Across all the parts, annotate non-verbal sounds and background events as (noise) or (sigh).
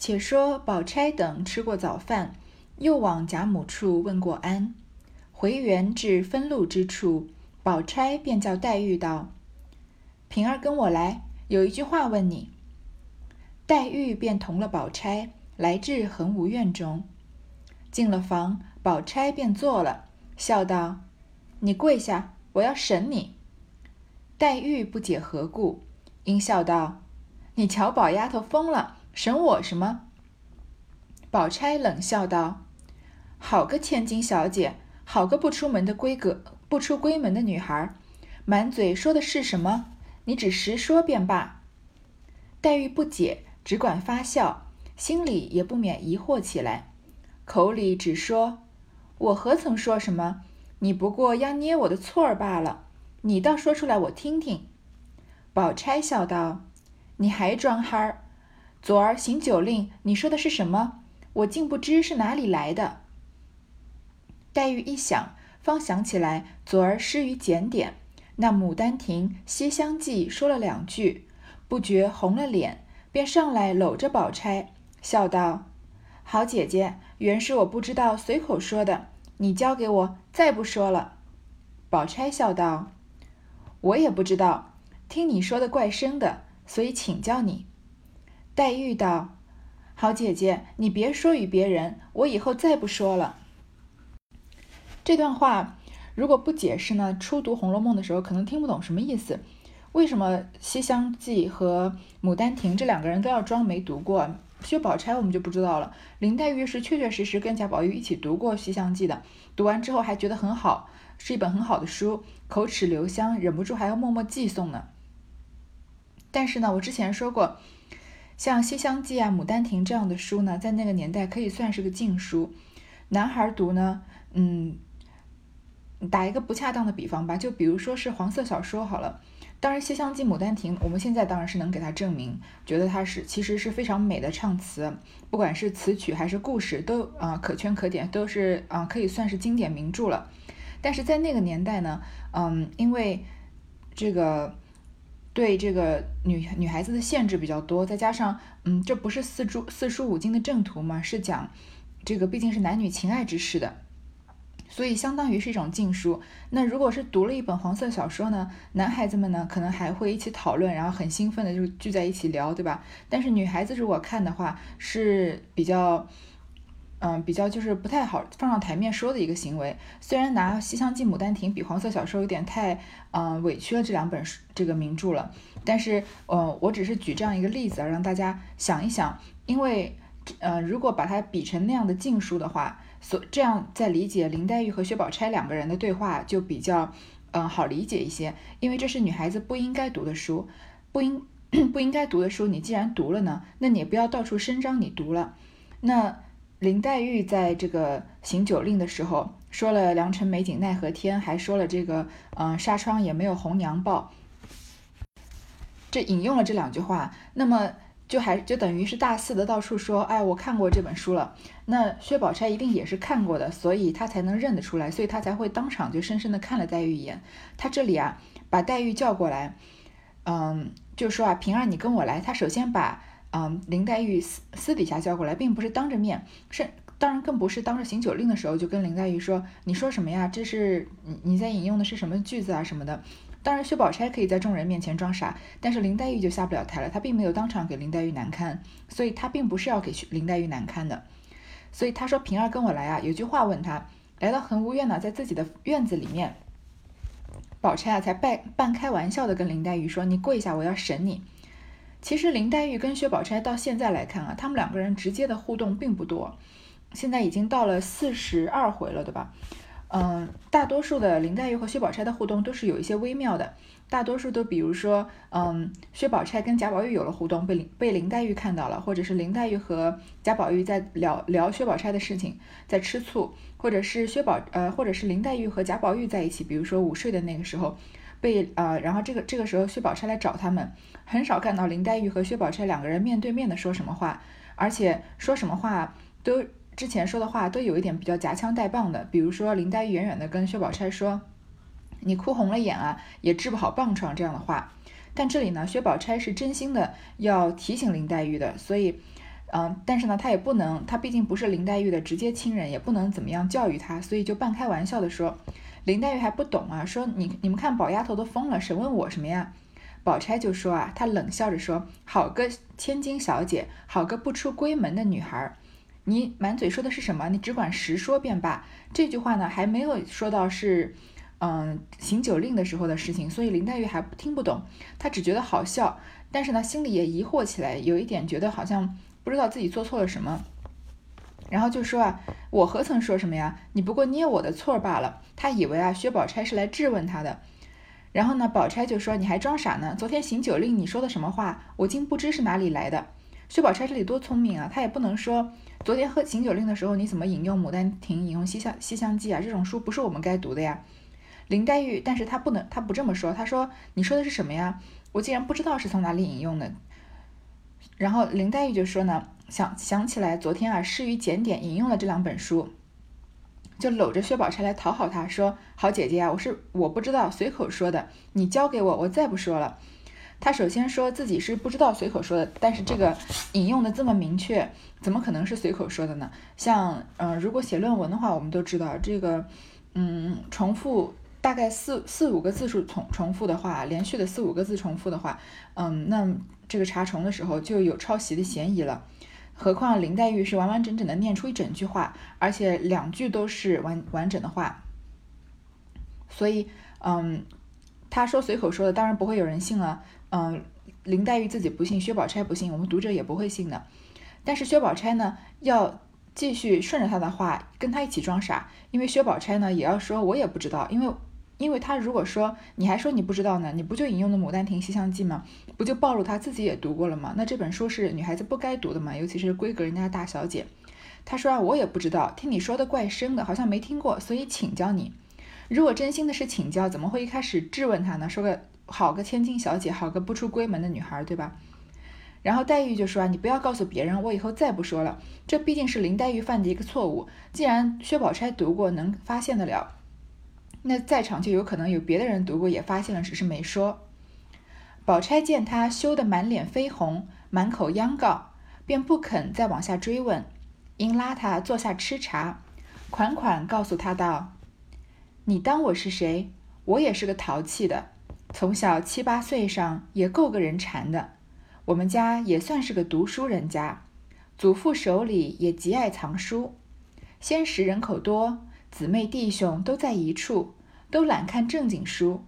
且说宝钗等吃过早饭，又往贾母处问过安，回园至分路之处，宝钗便叫黛玉道：“平儿跟我来，有一句话问你。”黛玉便同了宝钗来至恒芜院中，进了房，宝钗便坐了，笑道：“你跪下，我要审你。”黛玉不解何故，因笑道：“你瞧宝丫头疯了。”审我什么？宝钗冷笑道：“好个千金小姐，好个不出门的闺阁，不出闺门的女孩，满嘴说的是什么？你只实说便罢。”黛玉不解，只管发笑，心里也不免疑惑起来，口里只说：“我何曾说什么？你不过要捏我的错儿罢了。你倒说出来，我听听。”宝钗笑道：“你还装憨儿。”昨儿行酒令，你说的是什么？我竟不知是哪里来的。黛玉一想，方想起来，昨儿失于检点，那《牡丹亭》《西厢记》说了两句，不觉红了脸，便上来搂着宝钗，笑道：“好姐姐，原是我不知道，随口说的。你交给我，再不说了。”宝钗笑道：“我也不知道，听你说的怪生的，所以请教你。”黛玉道：“好姐姐，你别说与别人，我以后再不说了。”这段话如果不解释呢？初读《红楼梦》的时候可能听不懂什么意思。为什么《西厢记》和《牡丹亭》这两个人都要装没读过？薛宝钗我们就不知道了。林黛玉是确确实实跟贾宝玉一起读过《西厢记》的，读完之后还觉得很好，是一本很好的书，口齿留香，忍不住还要默默寄送呢。但是呢，我之前说过。像《西厢记》啊，《牡丹亭》这样的书呢，在那个年代可以算是个禁书。男孩读呢，嗯，打一个不恰当的比方吧，就比如说是黄色小说好了。当然，《西厢记》《牡丹亭》，我们现在当然是能给它证明，觉得它是其实是非常美的唱词，不管是词曲还是故事，都啊可圈可点，都是啊可以算是经典名著了。但是在那个年代呢，嗯，因为这个。对这个女女孩子的限制比较多，再加上，嗯，这不是四书四书五经的正途嘛，是讲这个毕竟是男女情爱之事的，所以相当于是一种禁书。那如果是读了一本黄色小说呢，男孩子们呢可能还会一起讨论，然后很兴奋的就聚在一起聊，对吧？但是女孩子如果看的话是比较。嗯，比较就是不太好放上台面说的一个行为。虽然拿《西厢记》《牡丹亭》比黄色小说有点太，嗯，委屈了这两本这个名著了。但是，呃，我只是举这样一个例子，让大家想一想。因为，呃，如果把它比成那样的禁书的话，所这样在理解林黛玉和薛宝钗两个人的对话就比较，嗯，好理解一些。因为这是女孩子不应该读的书，不应 (coughs) 不应该读的书，你既然读了呢，那你也不要到处声张你读了。那。林黛玉在这个行酒令的时候，说了“良辰美景奈何天”，还说了这个“嗯，纱窗也没有红娘报”，这引用了这两句话，那么就还就等于是大肆的到处说：“哎，我看过这本书了。”那薛宝钗一定也是看过的，所以她才能认得出来，所以她才会当场就深深的看了黛玉一眼。她这里啊，把黛玉叫过来，嗯，就说啊：“平儿，你跟我来。”她首先把。嗯，林黛玉私私底下叫过来，并不是当着面，是当然更不是当着行酒令的时候就跟林黛玉说：“你说什么呀？这是你你在引用的是什么句子啊什么的。”当然，薛宝钗可以在众人面前装傻，但是林黛玉就下不了台了。她并没有当场给林黛玉难堪，所以她并不是要给林黛玉难堪的。所以她说：“平儿跟我来啊！”有句话问她，来到恒芜院呢，在自己的院子里面，宝钗啊才半半开玩笑的跟林黛玉说：“你跪下，我要审你。”其实林黛玉跟薛宝钗到现在来看啊，他们两个人直接的互动并不多，现在已经到了四十二回了，对吧？嗯，大多数的林黛玉和薛宝钗的互动都是有一些微妙的，大多数都比如说，嗯，薛宝钗跟贾宝玉有了互动，被林被林黛玉看到了，或者是林黛玉和贾宝玉在聊聊薛宝钗的事情，在吃醋，或者是薛宝呃，或者是林黛玉和贾宝玉在一起，比如说午睡的那个时候。被呃，然后这个这个时候薛宝钗来找他们，很少看到林黛玉和薛宝钗两个人面对面的说什么话，而且说什么话都之前说的话都有一点比较夹枪带棒的，比如说林黛玉远远的跟薛宝钗说：“你哭红了眼啊，也治不好棒疮”这样的话，但这里呢，薛宝钗是真心的要提醒林黛玉的，所以嗯，但是呢，她也不能，她毕竟不是林黛玉的直接亲人，也不能怎么样教育她，所以就半开玩笑的说，林黛玉还不懂啊，说你你们看宝丫头都疯了，审问我什么呀？宝钗就说啊，她冷笑着说，好个千金小姐，好个不出闺门的女孩，你满嘴说的是什么？你只管实说便罢。这句话呢，还没有说到是，嗯，行酒令的时候的事情，所以林黛玉还听不懂，她只觉得好笑，但是呢，心里也疑惑起来，有一点觉得好像。不知道自己做错了什么，然后就说啊，我何曾说什么呀？你不过捏我的错罢了。他以为啊，薛宝钗是来质问他的。然后呢，宝钗就说：“你还装傻呢？昨天行酒令你说的什么话？我竟不知是哪里来的。”薛宝钗这里多聪明啊，她也不能说昨天喝行酒令的时候你怎么引用《牡丹亭》、引用《西厢西厢记》啊？这种书不是我们该读的呀。林黛玉，但是她不能，她不这么说。她说：“你说的是什么呀？我竟然不知道是从哪里引用的。”然后林黛玉就说呢，想想起来昨天啊，诗与检点引用了这两本书，就搂着薛宝钗来讨好她，说：“好姐姐啊，我是我不知道，随口说的，你教给我，我再不说了。”她首先说自己是不知道随口说的，但是这个引用的这么明确，怎么可能是随口说的呢？像嗯，如果写论文的话，我们都知道这个，嗯，重复大概四四五个字数重重复的话，连续的四五个字重复的话，嗯，那。这个查重的时候就有抄袭的嫌疑了，何况林黛玉是完完整整的念出一整句话，而且两句都是完完整的话，所以，嗯，他说随口说的，当然不会有人信了。嗯，林黛玉自己不信，薛宝钗不信，我们读者也不会信的。但是薛宝钗呢，要继续顺着他的话，跟他一起装傻，因为薛宝钗呢也要说，我也不知道，因为。因为他如果说你还说你不知道呢，你不就引用的《牡丹亭》《西厢记》吗？不就暴露他自己也读过了吗？那这本书是女孩子不该读的嘛，尤其是闺阁人家大小姐。他说啊，我也不知道，听你说的怪生的，好像没听过，所以请教你。如果真心的是请教，怎么会一开始质问他呢？说个好个千金小姐，好个不出闺门的女孩，对吧？然后黛玉就说啊，你不要告诉别人，我以后再不说了。这毕竟是林黛玉犯的一个错误，既然薛宝钗读过，能发现得了。那在场就有可能有别的人读过，也发现了，只是没说。宝钗见他羞得满脸绯红，满口央告，便不肯再往下追问，因拉他坐下吃茶，款款告诉他道：“你当我是谁？我也是个淘气的，从小七八岁上也够个人馋的。我们家也算是个读书人家，祖父手里也极爱藏书，先时人口多。”姊妹弟兄都在一处，都懒看正经书。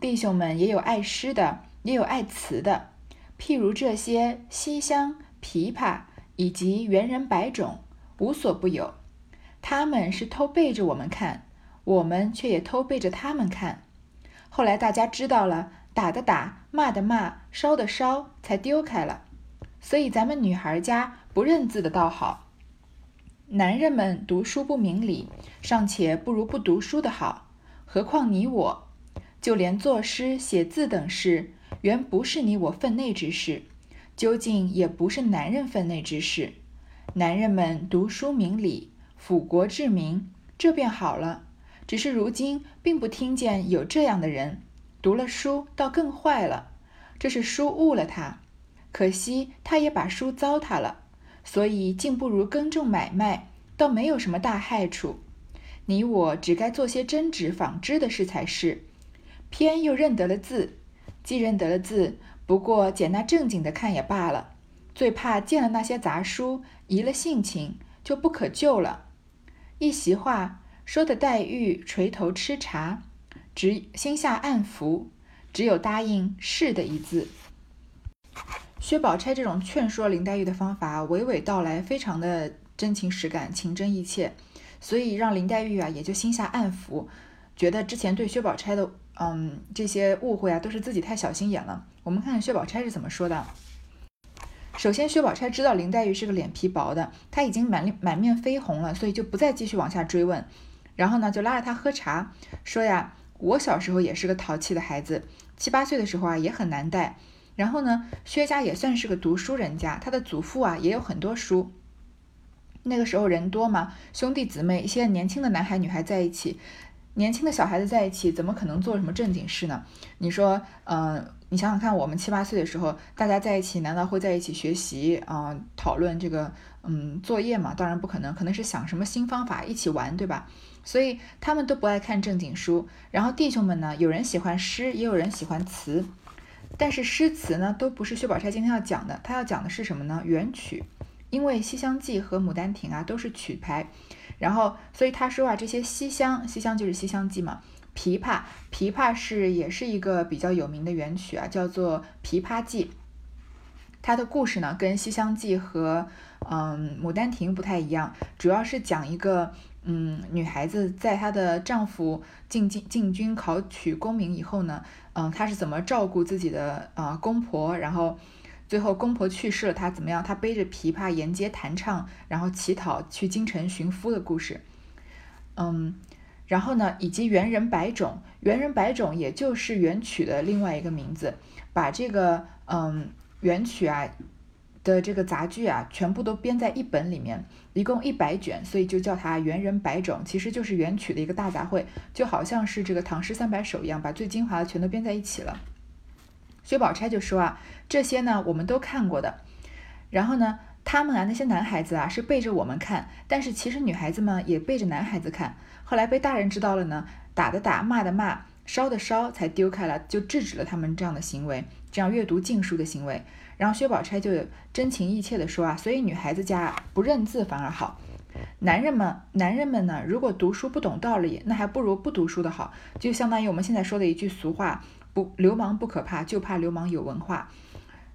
弟兄们也有爱诗的，也有爱词的。譬如这些西厢、琵琶以及猿人百种，无所不有。他们是偷背着我们看，我们却也偷背着他们看。后来大家知道了，打的打，骂的骂，烧的烧，才丢开了。所以咱们女孩家不认字的倒好。男人们读书不明理，尚且不如不读书的好，何况你我？就连作诗写字等事，原不是你我分内之事，究竟也不是男人分内之事。男人们读书明理，辅国治民，这便好了。只是如今并不听见有这样的人，读了书倒更坏了。这是书误了他，可惜他也把书糟蹋了。所以，竟不如耕种买卖，倒没有什么大害处。你我只该做些针织纺织的事才是。偏又认得了字，既认得了字，不过捡那正经的看也罢了。最怕见了那些杂书，移了性情，就不可救了。一席话说的，黛玉垂头吃茶，只心下暗服，只有答应是的一字。薛宝钗这种劝说林黛玉的方法，娓娓道来，非常的真情实感，情真意切，所以让林黛玉啊也就心下暗服，觉得之前对薛宝钗的嗯这些误会啊，都是自己太小心眼了。我们看看薛宝钗是怎么说的。首先，薛宝钗知道林黛玉是个脸皮薄的，她已经满脸满面绯红了，所以就不再继续往下追问。然后呢，就拉着她喝茶，说呀，我小时候也是个淘气的孩子，七八岁的时候啊也很难带。然后呢，薛家也算是个读书人家，他的祖父啊也有很多书。那个时候人多嘛，兄弟姊妹一些年轻的男孩女孩在一起，年轻的小孩子在一起，怎么可能做什么正经事呢？你说，嗯，你想想看，我们七八岁的时候，大家在一起，难道会在一起学习啊？讨论这个嗯作业嘛？当然不可能，可能是想什么新方法一起玩，对吧？所以他们都不爱看正经书。然后弟兄们呢，有人喜欢诗，也有人喜欢词，但是诗词呢，都不是薛宝钗今天要讲的。她要讲的是什么呢？元曲，因为《西厢记》和《牡丹亭》啊都是曲牌。然后，所以她说啊，这些西厢，西厢就是《西厢记》嘛。琵琶，琵琶是也是一个比较有名的元曲啊，叫做《琵琶记》。它的故事呢，跟《西厢记》和嗯《牡丹亭》不太一样，主要是讲一个嗯女孩子在她的丈夫进进进军考取功名以后呢，嗯，她是怎么照顾自己的啊公婆，然后最后公婆去世了，她怎么样？她背着琵琶沿街弹唱，然后乞讨去京城寻夫的故事，嗯。然后呢，以及元人百种，元人百种也就是元曲的另外一个名字，把这个嗯元曲啊的这个杂剧啊全部都编在一本里面，一共一百卷，所以就叫它元人百种，其实就是元曲的一个大杂烩，就好像是这个唐诗三百首一样，把最精华的全都编在一起了。薛宝钗就说啊，这些呢我们都看过的，然后呢，他们啊那些男孩子啊是背着我们看，但是其实女孩子们也背着男孩子看。后来被大人知道了呢，打的打，骂的骂，烧的烧，才丢开了，就制止了他们这样的行为，这样阅读禁书的行为。然后薛宝钗就真情意切地说啊，所以女孩子家不认字反而好。男人们，男人们呢，如果读书不懂道理，那还不如不读书的好。就相当于我们现在说的一句俗话，不流氓不可怕，就怕流氓有文化。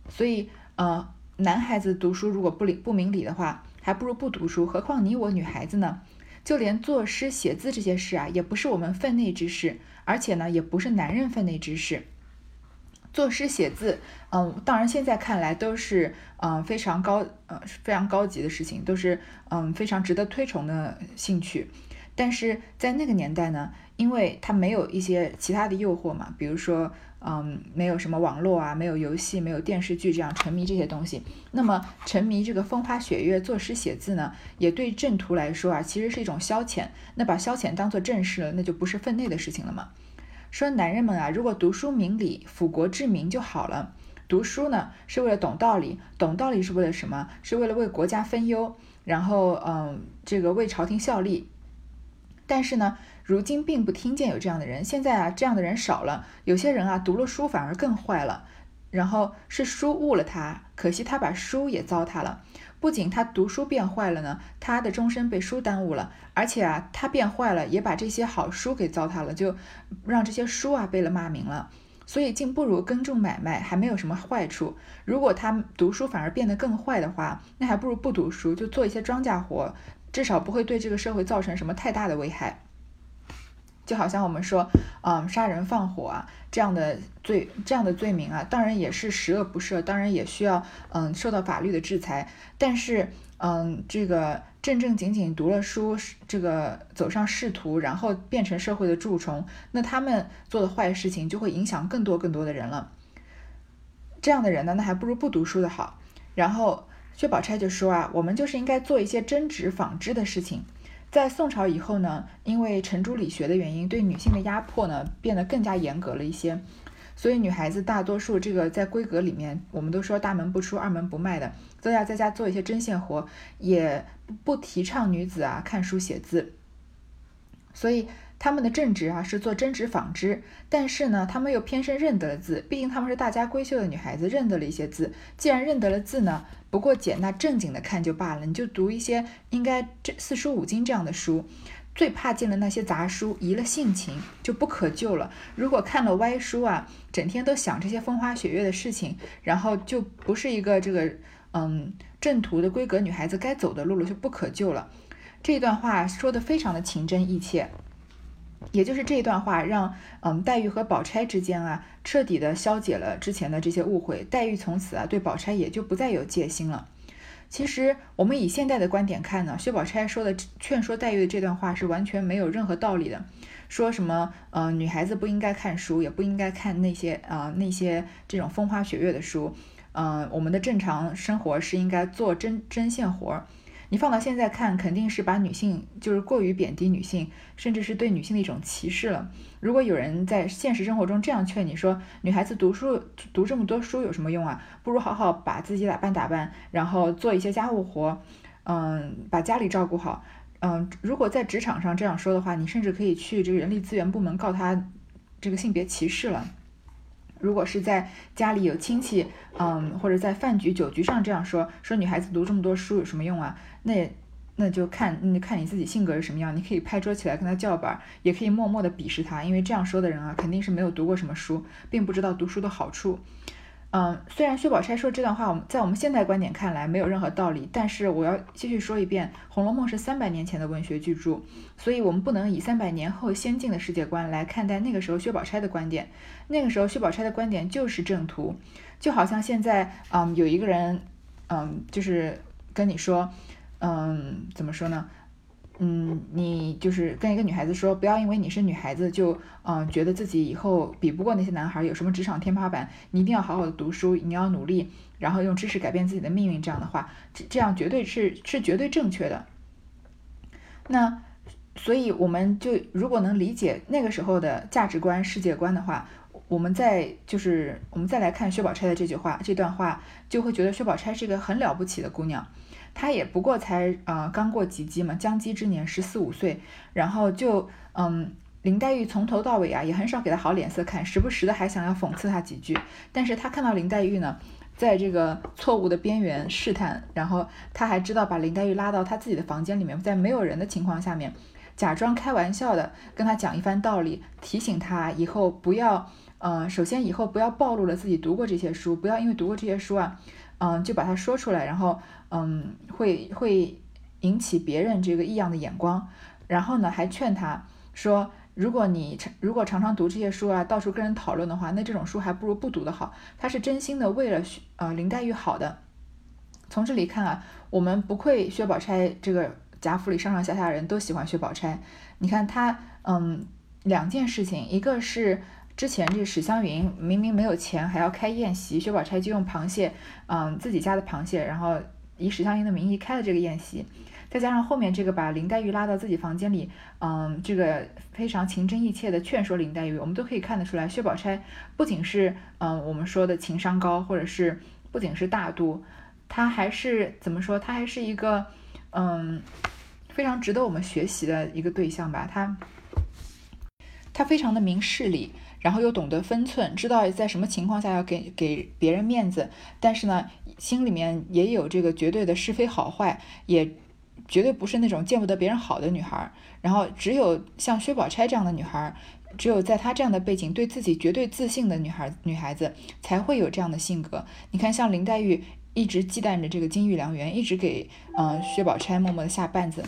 所以，呃，男孩子读书如果不理不明理的话，还不如不读书。何况你我女孩子呢？就连作诗写字这些事啊，也不是我们分内之事，而且呢，也不是男人分内之事。作诗写字，嗯，当然现在看来都是嗯非常高，呃非常高级的事情，都是嗯非常值得推崇的兴趣。但是在那个年代呢，因为它没有一些其他的诱惑嘛，比如说。嗯，没有什么网络啊，没有游戏，没有电视剧这样沉迷这些东西。那么沉迷这个风花雪月、作诗写字呢，也对正途来说啊，其实是一种消遣。那把消遣当做正事了，那就不是分内的事情了嘛。说男人们啊，如果读书明理、辅国治民就好了。读书呢，是为了懂道理，懂道理是为了什么？是为了为国家分忧，然后嗯，这个为朝廷效力。但是呢。如今并不听见有这样的人，现在啊，这样的人少了。有些人啊，读了书反而更坏了。然后是书误了他，可惜他把书也糟蹋了。不仅他读书变坏了呢，他的终身被书耽误了。而且啊，他变坏了，也把这些好书给糟蹋了，就让这些书啊背了骂名了。所以竟不如耕种买卖，还没有什么坏处。如果他读书反而变得更坏的话，那还不如不读书，就做一些庄稼活，至少不会对这个社会造成什么太大的危害。就好像我们说，嗯，杀人放火啊，这样的罪，这样的罪名啊，当然也是十恶不赦，当然也需要，嗯，受到法律的制裁。但是，嗯，这个正正经经读了书，这个走上仕途，然后变成社会的蛀虫，那他们做的坏事情就会影响更多更多的人了。这样的人呢，那还不如不读书的好。然后薛宝钗就说啊，我们就是应该做一些真直纺织的事情。在宋朝以后呢，因为程朱理学的原因，对女性的压迫呢变得更加严格了一些，所以女孩子大多数这个在闺阁里面，我们都说大门不出二门不迈的，都要在家做一些针线活，也不提倡女子啊看书写字，所以。他们的正职啊是做针织纺织，但是呢，他们又偏生认得了字，毕竟他们是大家闺秀的女孩子，认得了一些字。既然认得了字呢，不过姐那正经的看就罢了，你就读一些应该这四书五经这样的书。最怕见了那些杂书，移了性情就不可救了。如果看了歪书啊，整天都想这些风花雪月的事情，然后就不是一个这个嗯正途的闺阁女孩子该走的路了，就不可救了。这段话说的非常的情真意切。也就是这段话，让嗯黛玉和宝钗之间啊，彻底的消解了之前的这些误会。黛玉从此啊，对宝钗也就不再有戒心了。其实我们以现代的观点看呢，薛宝钗说的劝说黛玉的这段话是完全没有任何道理的。说什么呃女孩子不应该看书，也不应该看那些啊那些这种风花雪月的书。嗯，我们的正常生活是应该做针针线活儿。你放到现在看，肯定是把女性就是过于贬低女性，甚至是对女性的一种歧视了。如果有人在现实生活中这样劝你说，女孩子读书读这么多书有什么用啊？不如好好把自己打扮打扮，然后做一些家务活，嗯，把家里照顾好。嗯，如果在职场上这样说的话，你甚至可以去这个人力资源部门告他这个性别歧视了。如果是在家里有亲戚，嗯，或者在饭局酒局上这样说，说女孩子读这么多书有什么用啊？那那就看，那看你自己性格是什么样。你可以拍桌起来跟他叫板，也可以默默的鄙视他，因为这样说的人啊，肯定是没有读过什么书，并不知道读书的好处。嗯，虽然薛宝钗说这段话，我们在我们现代观点看来没有任何道理，但是我要继续说一遍，《红楼梦》是三百年前的文学巨著，所以我们不能以三百年后先进的世界观来看待那个时候薛宝钗的观点。那个时候薛宝钗的观点就是正途，就好像现在，嗯，有一个人，嗯，就是跟你说，嗯，怎么说呢？嗯，你就是跟一个女孩子说，不要因为你是女孩子就嗯觉得自己以后比不过那些男孩，有什么职场天花板，你一定要好好的读书，你要努力，然后用知识改变自己的命运。这样的话，这这样绝对是是绝对正确的。那所以我们就如果能理解那个时候的价值观、世界观的话，我们再就是我们再来看薛宝钗的这句话、这段话，就会觉得薛宝钗是一个很了不起的姑娘。她也不过才呃刚过及笄嘛，将笄之年十四五岁，然后就嗯，林黛玉从头到尾啊也很少给她好脸色看，时不时的还想要讽刺她几句。但是她看到林黛玉呢，在这个错误的边缘试探，然后她还知道把林黛玉拉到她自己的房间里面，在没有人的情况下面，假装开玩笑的跟她讲一番道理，提醒她以后不要呃，首先以后不要暴露了自己读过这些书，不要因为读过这些书啊。嗯，就把它说出来，然后嗯，会会引起别人这个异样的眼光，然后呢，还劝他说，如果你常如果常常读这些书啊，到处跟人讨论的话，那这种书还不如不读的好。他是真心的为了呃林黛玉好的。从这里看啊，我们不愧薛宝钗这个贾府里上上下下人都喜欢薛宝钗。你看她嗯两件事情，一个是。之前这史湘云明明没有钱，还要开宴席，薛宝钗就用螃蟹，嗯，自己家的螃蟹，然后以史湘云的名义开了这个宴席。再加上后面这个把林黛玉拉到自己房间里，嗯，这个非常情真意切的劝说林黛玉，我们都可以看得出来，薛宝钗不仅是嗯我们说的情商高，或者是不仅是大度，她还是怎么说？她还是一个嗯非常值得我们学习的一个对象吧。她她非常的明事理。然后又懂得分寸，知道在什么情况下要给给别人面子，但是呢，心里面也有这个绝对的是非好坏，也绝对不是那种见不得别人好的女孩。然后只有像薛宝钗这样的女孩，只有在她这样的背景，对自己绝对自信的女孩女孩子，才会有这样的性格。你看，像林黛玉一直忌惮着这个金玉良缘，一直给嗯薛宝钗默默的下绊子。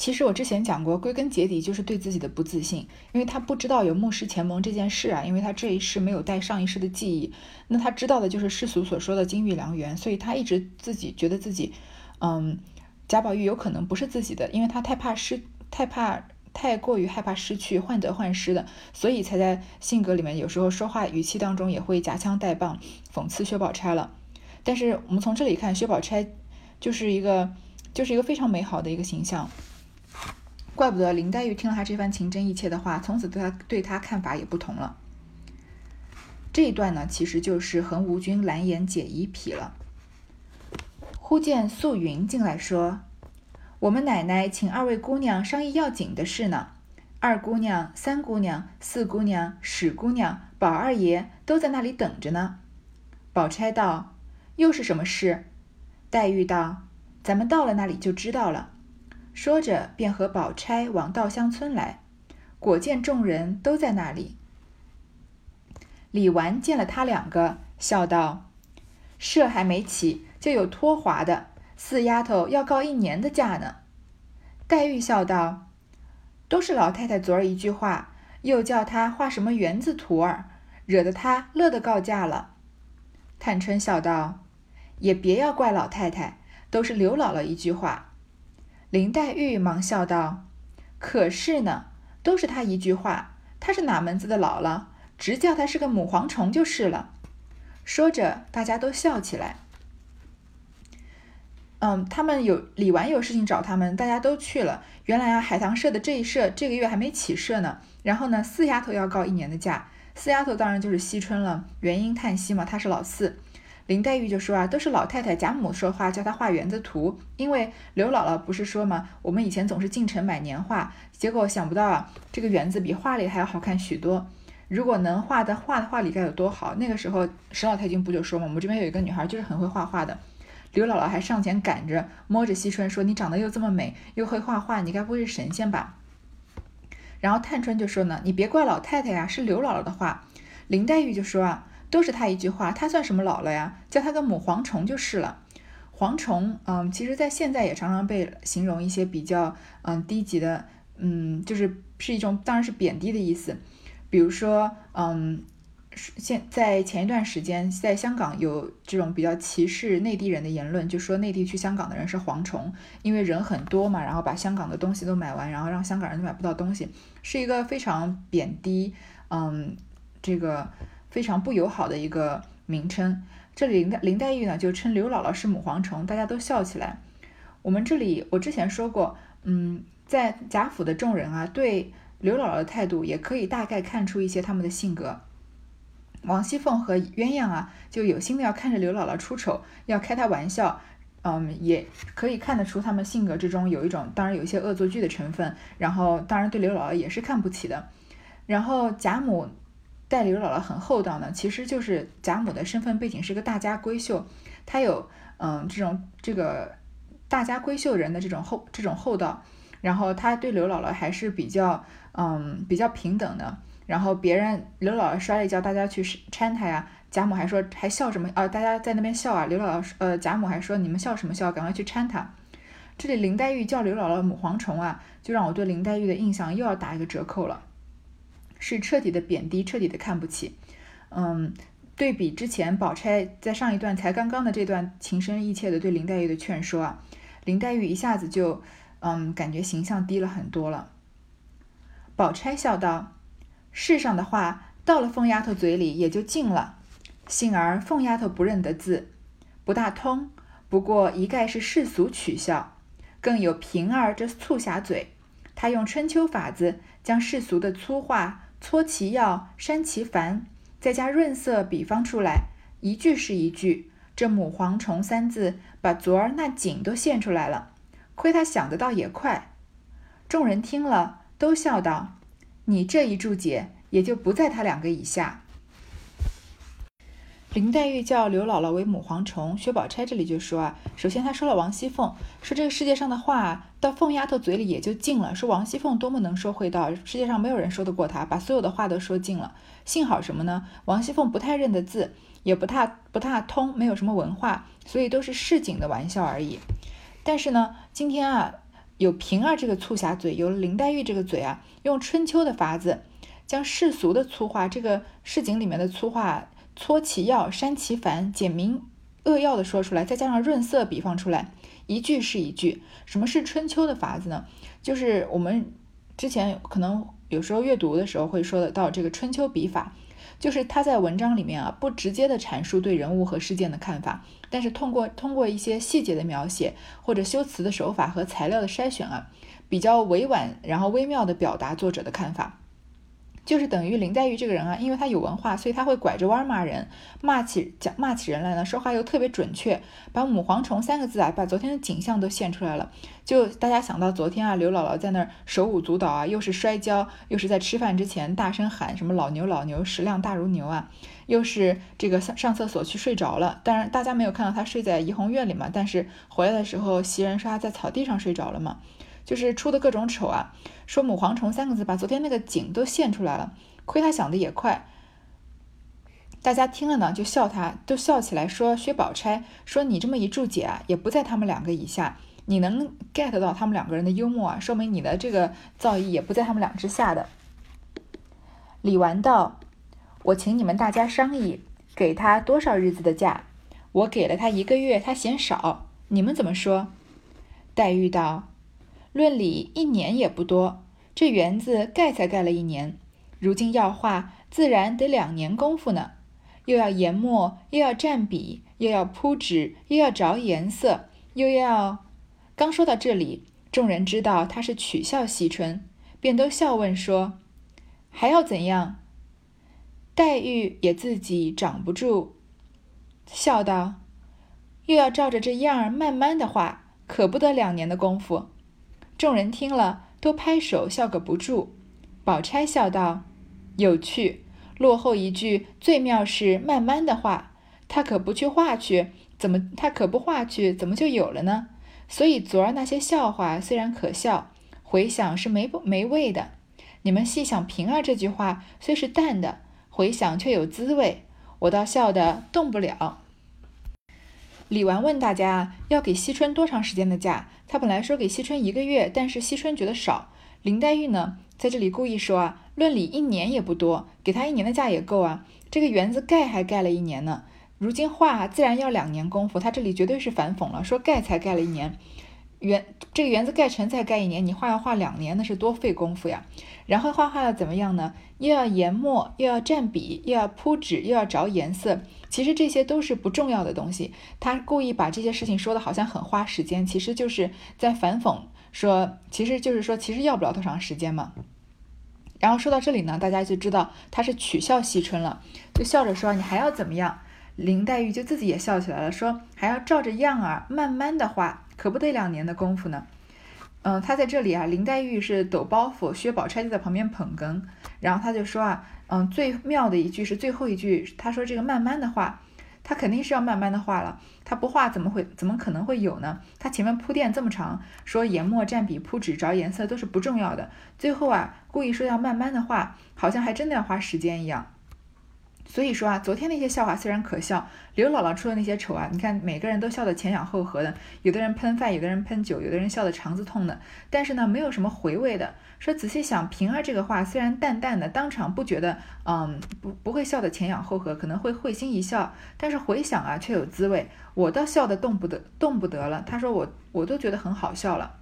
其实我之前讲过，归根结底就是对自己的不自信，因为他不知道有牧师前盟这件事啊，因为他这一世没有带上一世的记忆，那他知道的就是世俗所说的金玉良缘，所以他一直自己觉得自己，嗯，贾宝玉有可能不是自己的，因为他太怕失，太怕，太过于害怕失去，患得患失的，所以才在性格里面有时候说话语气当中也会夹枪带棒，讽刺薛宝钗了。但是我们从这里看，薛宝钗就是一个，就是一个非常美好的一个形象。怪不得林黛玉听了他这番情真意切的话，从此对他对他看法也不同了。这一段呢，其实就是横无君蓝颜解疑癖了。忽见素云进来说：“我们奶奶请二位姑娘商议要紧的事呢。二姑娘、三姑娘、四姑娘、史姑娘、宝二爷都在那里等着呢。”宝钗道：“又是什么事？”黛玉道：“咱们到了那里就知道了。”说着，便和宝钗往稻香村来，果见众人都在那里。李纨见了他两个，笑道：“社还没起，就有拖滑的，四丫头要告一年的假呢。”黛玉笑道：“都是老太太昨儿一句话，又叫他画什么园子图儿，惹得他乐得告假了。”探春笑道：“也别要怪老太太，都是刘姥姥一句话。”林黛玉忙笑道：“可是呢，都是他一句话，他是哪门子的姥姥？直叫他是个母蝗虫就是了。”说着，大家都笑起来。嗯，他们有李纨有事情找他们，大家都去了。原来啊，海棠社的这一社这个月还没起社呢。然后呢，四丫头要告一年的假，四丫头当然就是惜春了。元婴叹息嘛，她是老四。林黛玉就说啊，都是老太太贾母说话，叫她画园子图。因为刘姥姥不是说嘛，我们以前总是进城买年画，结果想不到啊，这个园子比画里还要好看许多。如果能画的画的画里该有多好！那个时候史老太君不就说嘛，我们这边有一个女孩就是很会画画的。刘姥姥还上前赶着摸着惜春说：“你长得又这么美，又会画画，你该不会是神仙吧？”然后探春就说呢：“你别怪老太太呀，是刘姥姥的话。”林黛玉就说：“啊，都是他一句话，他算什么老了呀？叫他个母蝗虫就是了。蝗虫，嗯，其实在现在也常常被形容一些比较嗯低级的，嗯，就是是一种当然是贬低的意思。比如说，嗯。现在前一段时间，在香港有这种比较歧视内地人的言论，就说内地去香港的人是蝗虫，因为人很多嘛，然后把香港的东西都买完，然后让香港人买不到东西，是一个非常贬低，嗯，这个非常不友好的一个名称。这里林黛林黛玉呢就称刘姥姥是母蝗虫，大家都笑起来。我们这里我之前说过，嗯，在贾府的众人啊，对刘姥姥的态度也可以大概看出一些他们的性格。王熙凤和鸳鸯啊，就有心的要看着刘姥姥出丑，要开她玩笑，嗯，也可以看得出他们性格之中有一种，当然有一些恶作剧的成分，然后当然对刘姥姥也是看不起的。然后贾母待刘姥姥很厚道呢，其实就是贾母的身份背景是个大家闺秀，她有嗯这种这个大家闺秀人的这种厚这种厚道，然后她对刘姥姥还是比较嗯比较平等的。然后别人刘姥姥摔了一跤，大家去搀她呀。贾母还说还笑什么啊？大家在那边笑啊。刘姥姥呃，贾母还说你们笑什么笑？赶快去搀她。这里林黛玉叫刘姥姥母蝗虫啊，就让我对林黛玉的印象又要打一个折扣了，是彻底的贬低，彻底的看不起。嗯，对比之前宝钗在上一段才刚刚的这段情深意切的对林黛玉的劝说啊，林黛玉一下子就嗯感觉形象低了很多了。宝钗笑道。世上的话到了凤丫头嘴里也就尽了，幸而凤丫头不认得字，不大通，不过一概是世俗取笑。更有平儿这促狭嘴，她用春秋法子将世俗的粗话搓其要，删其繁，再加润色比方出来，一句是一句。这母蝗虫三字，把昨儿那景都现出来了。亏他想得倒也快。众人听了，都笑道。你这一注解也就不在他两个以下。林黛玉叫刘姥姥为母蝗虫，薛宝钗这里就说啊，首先她说了王熙凤，说这个世界上的话到凤丫头嘴里也就尽了，说王熙凤多么能说会道，世界上没有人说得过她，把所有的话都说尽了。幸好什么呢？王熙凤不太认得字，也不太不太通，没有什么文化，所以都是市井的玩笑而已。但是呢，今天啊。有平儿这个促狭嘴，有林黛玉这个嘴啊，用春秋的法子，将世俗的粗话，这个市井里面的粗话，搓其要，删其繁，简明扼要的说出来，再加上润色比方出来，一句是一句。什么是春秋的法子呢？就是我们之前可能有时候阅读的时候会说得到这个春秋笔法。就是他在文章里面啊，不直接的阐述对人物和事件的看法，但是通过通过一些细节的描写或者修辞的手法和材料的筛选啊，比较委婉然后微妙的表达作者的看法。就是等于林黛玉这个人啊，因为她有文化，所以她会拐着弯骂人，骂起讲骂起人来呢，说话又特别准确，把母蝗虫三个字啊，把昨天的景象都现出来了。就大家想到昨天啊，刘姥姥在那儿手舞足蹈啊，又是摔跤，又是在吃饭之前大声喊什么老牛老牛，食量大如牛啊，又是这个上上厕所去睡着了。当然大家没有看到她睡在怡红院里嘛，但是回来的时候袭人说她在草地上睡着了嘛。就是出的各种丑啊，说母蝗虫三个字，把昨天那个景都现出来了。亏他想的也快，大家听了呢就笑他，都笑起来说薛宝钗说你这么一注解啊，也不在他们两个以下。你能 get 到他们两个人的幽默啊，说明你的这个造诣也不在他们俩之下的。李纨道：“我请你们大家商议，给他多少日子的假？我给了他一个月，他嫌少，你们怎么说？”黛玉道。论理一年也不多，这园子盖才盖了一年，如今要画，自然得两年功夫呢。又要研墨，又要蘸笔，又要铺纸，又要着颜色，又要……刚说到这里，众人知道他是取笑惜春，便都笑问说：“还要怎样？”黛玉也自己长不住，笑道：“又要照着这样儿慢慢的画，可不得两年的功夫。”众人听了，都拍手笑个不住。宝钗笑道：“有趣。落后一句最妙是慢慢的画，他可不去画去，怎么他可不画去，怎么就有了呢？所以昨儿那些笑话虽然可笑，回想是没没味的。你们细想平儿这句话，虽是淡的。”回想却有滋味，我倒笑得动不了。李纨问大家要给惜春多长时间的假？他本来说给惜春一个月，但是惜春觉得少。林黛玉呢，在这里故意说啊，论理一年也不多，给他一年的假也够啊。这个园子盖还盖了一年呢，如今画自然要两年功夫。他这里绝对是反讽了，说盖才盖了一年。园这个园子盖成再盖一年，你画要画两年，那是多费功夫呀。然后画画要怎么样呢？又要研墨，又要蘸笔，又要铺纸，又要着颜色。其实这些都是不重要的东西。他故意把这些事情说的好像很花时间，其实就是在反讽，说其实就是说其实要不了多长时间嘛。然后说到这里呢，大家就知道他是取笑惜春了，就笑着说：“你还要怎么样？”林黛玉就自己也笑起来了，说：“还要照着样儿慢慢的画。”可不得两年的功夫呢，嗯，他在这里啊，林黛玉是抖包袱，薛宝钗就在旁边捧哏，然后他就说啊，嗯，最妙的一句是最后一句，他说这个慢慢的画，他肯定是要慢慢的画了，他不画怎么会怎么可能会有呢？他前面铺垫这么长，说研墨蘸笔铺纸着颜色都是不重要的，最后啊，故意说要慢慢的画，好像还真的要花时间一样。所以说啊，昨天那些笑话虽然可笑，刘姥姥出的那些丑啊，你看每个人都笑得前仰后合的，有的人喷饭，有的人喷酒，有的人笑得肠子痛的，但是呢，没有什么回味的。说仔细想，平儿这个话虽然淡淡的，当场不觉得，嗯，不不会笑得前仰后合，可能会会心一笑，但是回想啊，却有滋味。我倒笑得动不得，动不得了。他说我我都觉得很好笑了。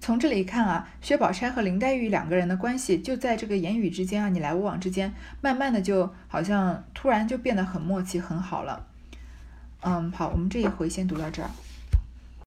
从这里看啊，薛宝钗和林黛玉两个人的关系就在这个言语之间啊，你来我往之间，慢慢的就好像突然就变得很默契，很好了。嗯，好，我们这一回先读到这儿。